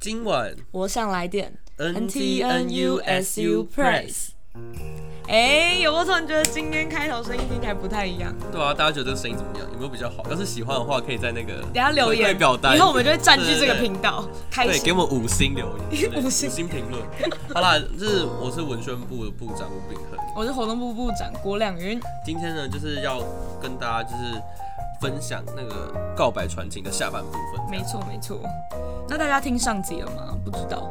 今晚我想来点 N T N U S U Press。哎，有没有突然觉得今天开头声音听起来不太一样？对啊，大家觉得这个声音怎么样？有没有比较好？要是喜欢的话，可以在那个等下留言表单，以后我们就会占据这个频道，开对，给我们五星留言，五星五星评论。好啦，就是我是文宣部的部长吴秉恒，我是活动部部长郭亮云。今天呢，就是要跟大家就是。分享那个告白传情的下半部分。没错没错，那大家听上集了吗？不知道，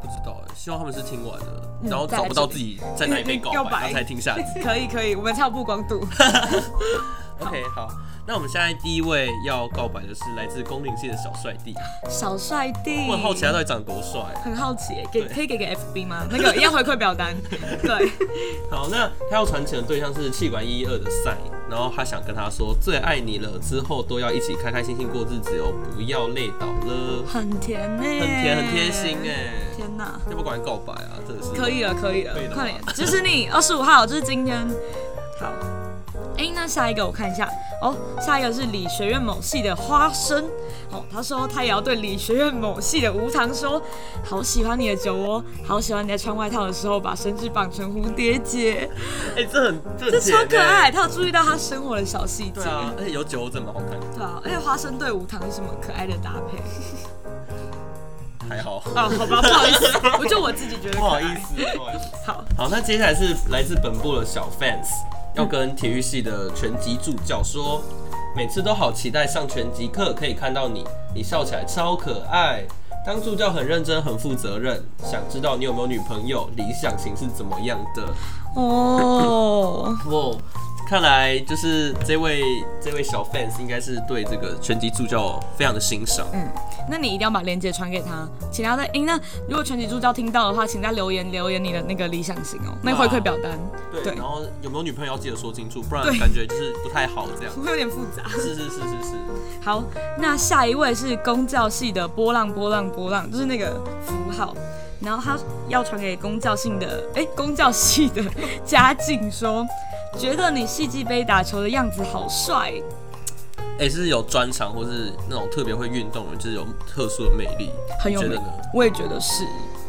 不知道哎，希望他们是听完了，嗯、然后找不到自己在哪里被告白，然后才听下集。可以可以，我们才有曝光度。OK 好。那我们现在第一位要告白的是来自公领系的小帅弟。小帅弟，我很好奇他到底长得多帅。很好奇，给可以给个 FB 吗？那个要回馈表单。对。好，那他要传情的对象是气管一一二的赛，然后他想跟他说最爱你了，之后都要一起开开心心过日子哦，不要累倒了。很甜呢，很甜，很贴心哎。天哪！要不管告白啊，真的是。可以了，可以了，快点，支持你。二十五号，就是今天。好。哎、欸，那下一个我看一下。哦，下一个是理学院某系的花生。哦，他说他也要对理学院某系的无糖说，好喜欢你的酒窝，好喜欢你在穿外套的时候把绳子绑成蝴蝶结，哎、欸，这很这，这超可爱，他有注意到他生活的小细节，对啊，而且有酒窝真的好看，对啊，而且花生对无糖是什么可爱的搭配？还好。啊，好吧，不好意思，我就我自己觉得不好意思，不好意思，好。好，那接下来是来自本部的小 fans。要跟体育系的拳击助教说，每次都好期待上拳击课，可以看到你，你笑起来超可爱。当助教很认真，很负责任。想知道你有没有女朋友，理想型是怎么样的？哦，哦。看来就是这位这位小 fans 应该是对这个拳击助教非常的欣赏。嗯，那你一定要把链接传给他，请他在。那如果全体助教听到的话，请在留言留言你的那个理想型哦，那个回馈表单。对，对，然后有没有女朋友要记得说清楚，不然感觉就是不太好这样。会有点复杂。是是是是是。好，那下一位是公教系的波浪波浪波浪，就是那个符号，然后他要传给公教性的，哎、欸，公教系的嘉靖说。觉得你系际杯打球的样子好帅，哎，是有专长或是那种特别会运动的，就是有特殊的魅力，很有觉得呢？我也觉得是，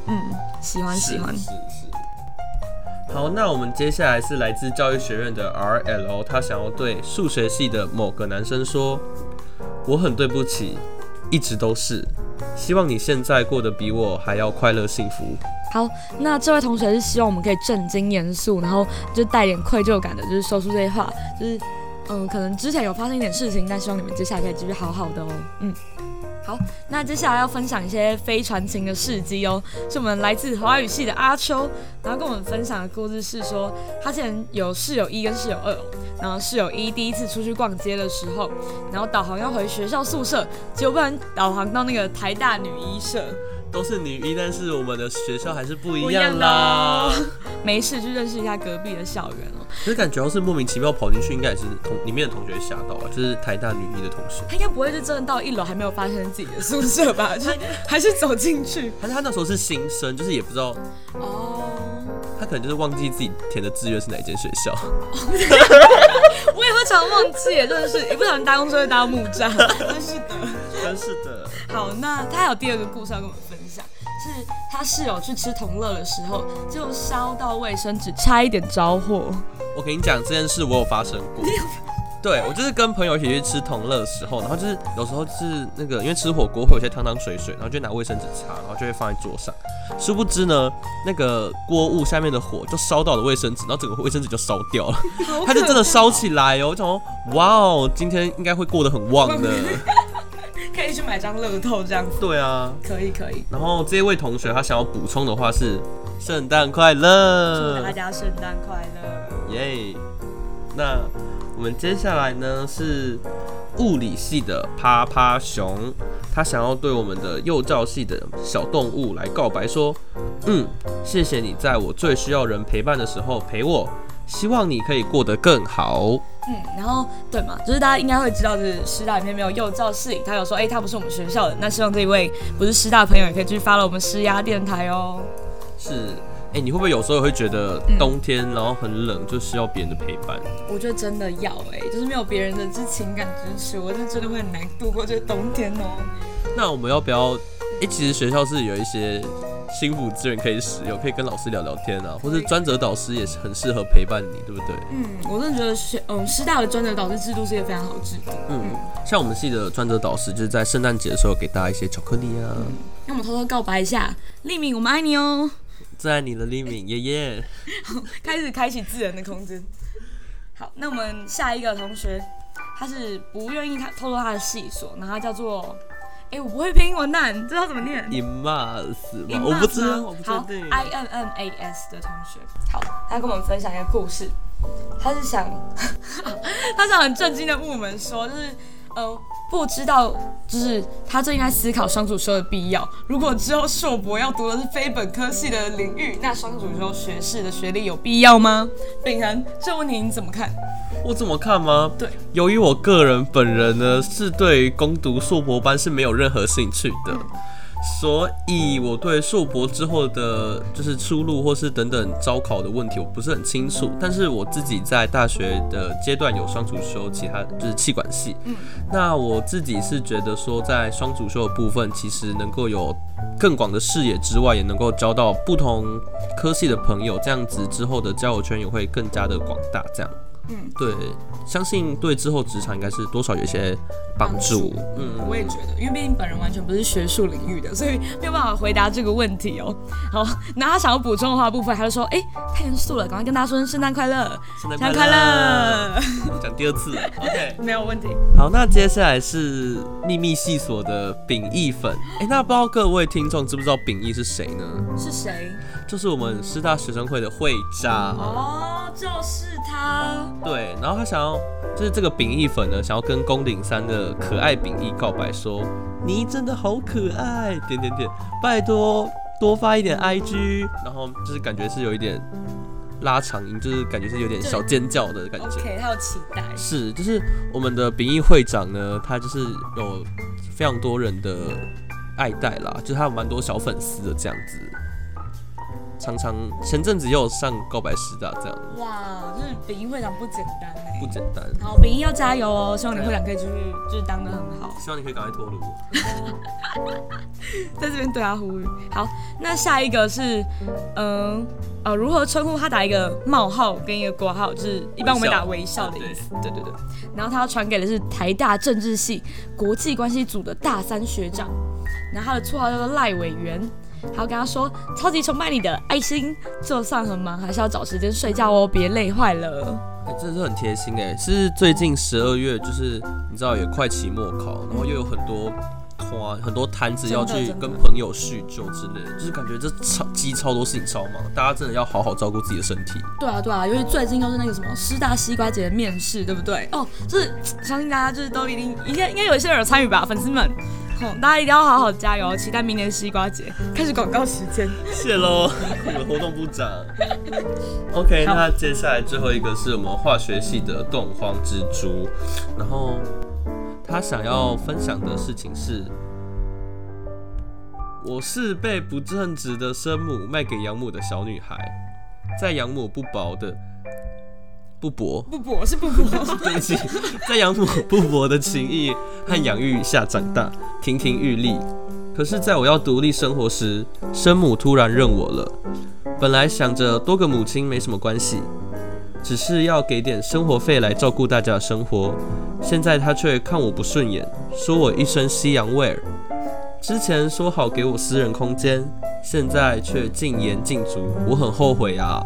嗯，喜欢喜欢，是是，是。好，那我们接下来是来自教育学院的 RL，他想要对数学系的某个男生说，我很对不起，一直都是，希望你现在过得比我还要快乐幸福。好，那这位同学是希望我们可以正经严肃，然后就带点愧疚感的，就是说出这些话，就是嗯，可能之前有发生一点事情，但希望你们接下来可以继续好好的哦。嗯，好，那接下来要分享一些非传情的事迹哦，是我们来自华语系的阿秋，然后跟我们分享的故事是说，他之前有室友一跟室友二，然后室友一第一次出去逛街的时候，然后导航要回学校宿舍，结果不然导航到那个台大女医社。都是女一，但是我们的学校还是不一样啦。没事，去认识一下隔壁的校园哦。其实感觉要是莫名其妙跑进去，应该也是同里面的同学吓到了，就是台大女一的同学。他应该不会是真的到一楼还没有发现自己的宿舍吧？就 还是走进去。还是他那时候是新生，就是也不知道哦。他可能就是忘记自己填的志愿是哪一间学校。我也会常忘记，真的是，一不小心搭公车会搭到木栅。真是的，真是的。好，那他还有第二个故事要跟我们分享，是他室友去吃同乐的时候，就烧到卫生纸，差一点着火。我跟你讲这件事，我有发生过。对，我就是跟朋友一起去吃同乐的时候，然后就是有时候是那个，因为吃火锅会有些汤汤水水，然后就拿卫生纸擦，然后就会放在桌上。殊不知呢，那个锅物下面的火就烧到了卫生纸，然后整个卫生纸就烧掉了，它就真的烧起来哦。我想说，哇哦，今天应该会过得很旺的。可以去买张乐透这样子。对啊，可以可以。然后这位同学他想要补充的话是：圣诞快乐！祝大家圣诞快乐！耶！那我们接下来呢是物理系的趴趴熊，他想要对我们的幼教系的小动物来告白说：嗯，谢谢你在我最需要人陪伴的时候陪我。希望你可以过得更好。嗯，然后对嘛，就是大家应该会知道，就是师大里面没有幼教系，他有说，哎、欸，他不是我们学校的。那希望这一位不是师大朋友也可以继续 follow 我们师压电台哦。是，哎、欸，你会不会有时候会觉得冬天然后很冷，就需要别人的陪伴？我觉得真的要哎、欸，就是没有别人的这情感支持，我就真的会很难度过这个冬天哦。那我们要不要哎、欸，其实学校是有一些心辅资源可以使用，可以跟老师聊聊天啊，或是专责导师也是很适合陪伴你，对不对？嗯，我真的觉得学嗯师大的专责导师制度是一个非常好的制度。嗯，像我们系的专责导师就是在圣诞节的时候给大家一些巧克力啊。那、嗯、我们偷偷告白一下，立敏，我们爱你哦。最爱你的立敏爷爷。开始开启自然的空间。好，那我们下一个同学，他是不愿意他透露他的细所，然后他叫做。哎、欸，我不会拼，完蛋，知道怎么念？Inmas 吗？我不知道，我不确定。好，I N M A S 的同学，好，他跟我们分享一个故事。他是想，他是很震惊的问我们说，就是，呃，不知道，就是他最近在思考双主修的必要。如果之后硕博要读的是非本科系的领域，那双主修学士的学历有必要吗？秉然，这个问题你怎么看？我怎么看吗？对，由于我个人本人呢，是对攻读硕博班是没有任何兴趣的，嗯、所以我对硕博之后的就是出路或是等等招考的问题我不是很清楚。但是我自己在大学的阶段有双主修，其他就是气管系。嗯，那我自己是觉得说，在双主修的部分，其实能够有更广的视野之外，也能够交到不同科系的朋友，这样子之后的交友圈也会更加的广大。这样。嗯，对，相信对之后职场应该是多少有一些帮助。嗯，我也觉得，因为毕竟本人完全不是学术领域的，所以没有办法回答这个问题哦。好，那他想要补充的话部分，他就说：“哎，太严肃了，赶快跟大家说圣诞快乐，圣诞快乐。”讲第二次，OK，没有问题。好，那接下来是秘密系所的秉义粉。哎，那不知道各位听众知不知道秉义是谁呢？是谁？就是我们师大学生会的会长。哦，就是他。对，然后他想要，就是这个秉义粉呢，想要跟宫顶山的可爱秉义告白说，说你真的好可爱，点点点，拜托多发一点 IG，然后就是感觉是有一点拉长音，就是感觉是有点小尖叫的感觉。OK，他有期待。是，就是我们的秉义会长呢，他就是有非常多人的爱戴啦，就是他有蛮多小粉丝的这样子。常常前阵子也有上告白师大这样。哇，就是秉义会长不简单哎，不简单。好，秉义要加油哦，希望你会长可以继续就是当的很好。希望你可以赶快脱鲁。在这边对他呼吁。好，那下一个是，嗯呃，如何称呼他？打一个冒号跟一个括号，就是一般我们打微笑的意思。对对对。然后他要传给的是台大政治系国际关系组的大三学长，然后他的绰号叫做赖委员。还要跟他说，超级崇拜你的爱心，就算很忙，还是要找时间睡觉哦，别累坏了。哎、欸，真的是很贴心哎。是最近十二月，就是你知道也快期末考，然后又有很多花很多摊子要去跟朋友叙旧之类的，就是感觉这超积超多事情超忙，大家真的要好好照顾自己的身体。对啊对啊，因为最近又是那个什么师大西瓜节的面试，对不对？哦，就是相信大家就是都一定应该应该有一些人有参与吧，粉丝们。大家一定要好好加油，期待明年西瓜节。开始广告时间，谢喽，你们活动部长。OK，那接下来最后一个是我们化学系的冻荒蜘蛛，然后他想要分享的事情是，我是被不正直的生母卖给养母的小女孩，在养母不薄的。不薄，不薄是不薄。对不起，在养母不薄的情谊和养育下长大，亭亭玉立。可是，在我要独立生活时，生母突然认我了。本来想着多个母亲没什么关系，只是要给点生活费来照顾大家的生活。现在她却看我不顺眼，说我一身西洋味儿。之前说好给我私人空间，现在却禁言禁足，我很后悔啊。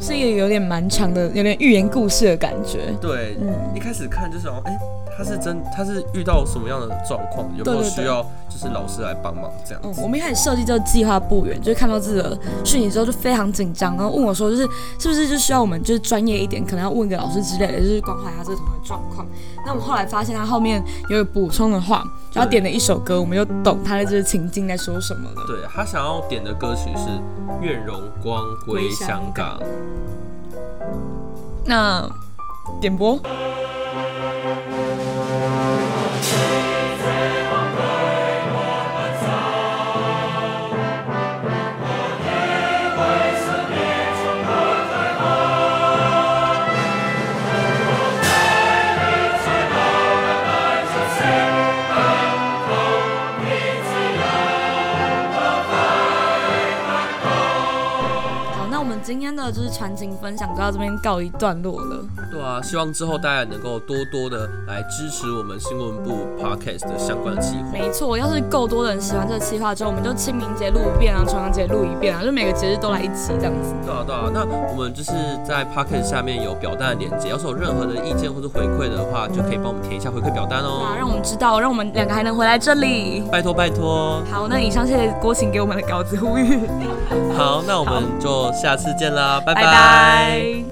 是一个有点蛮长的，有点寓言故事的感觉。对，嗯，一开始看就是，哎、欸，他是真，他是遇到什么样的状况？有没有需要就是老师来帮忙这样子？嗯，我们一开始设计这个计划不远，就是看到这个讯息之后就非常紧张，然后问我说，就是是不是就需要我们就是专业一点，可能要问个老师之类的，就是关怀一下这个同学状况。那我们后来发现他后面有补充的话，然后点了一首歌，我们就懂他的这个情境在说什么了。对，他想要点的歌曲是《愿荣光归香港》。那点播。今天的就是传情分享就到这边告一段落了。对啊，希望之后大家能够多多的来支持我们新闻部 podcast 的相关的计划。没错，要是够多的人喜欢这个计划之后，我们就清明节录一遍啊，重阳节录一遍啊，就每个节日都来一起这样子。对啊，对啊，那我们就是在 podcast 下面有表单的连接，要是有任何的意见或者回馈的话，就可以帮我们填一下回馈表单哦。啊，让我们知道，让我们两个还能回来这里。拜托拜托。好，那以上谢谢郭琴给我们的稿子呼吁。好，那我们就下次见啦，拜拜。拜拜。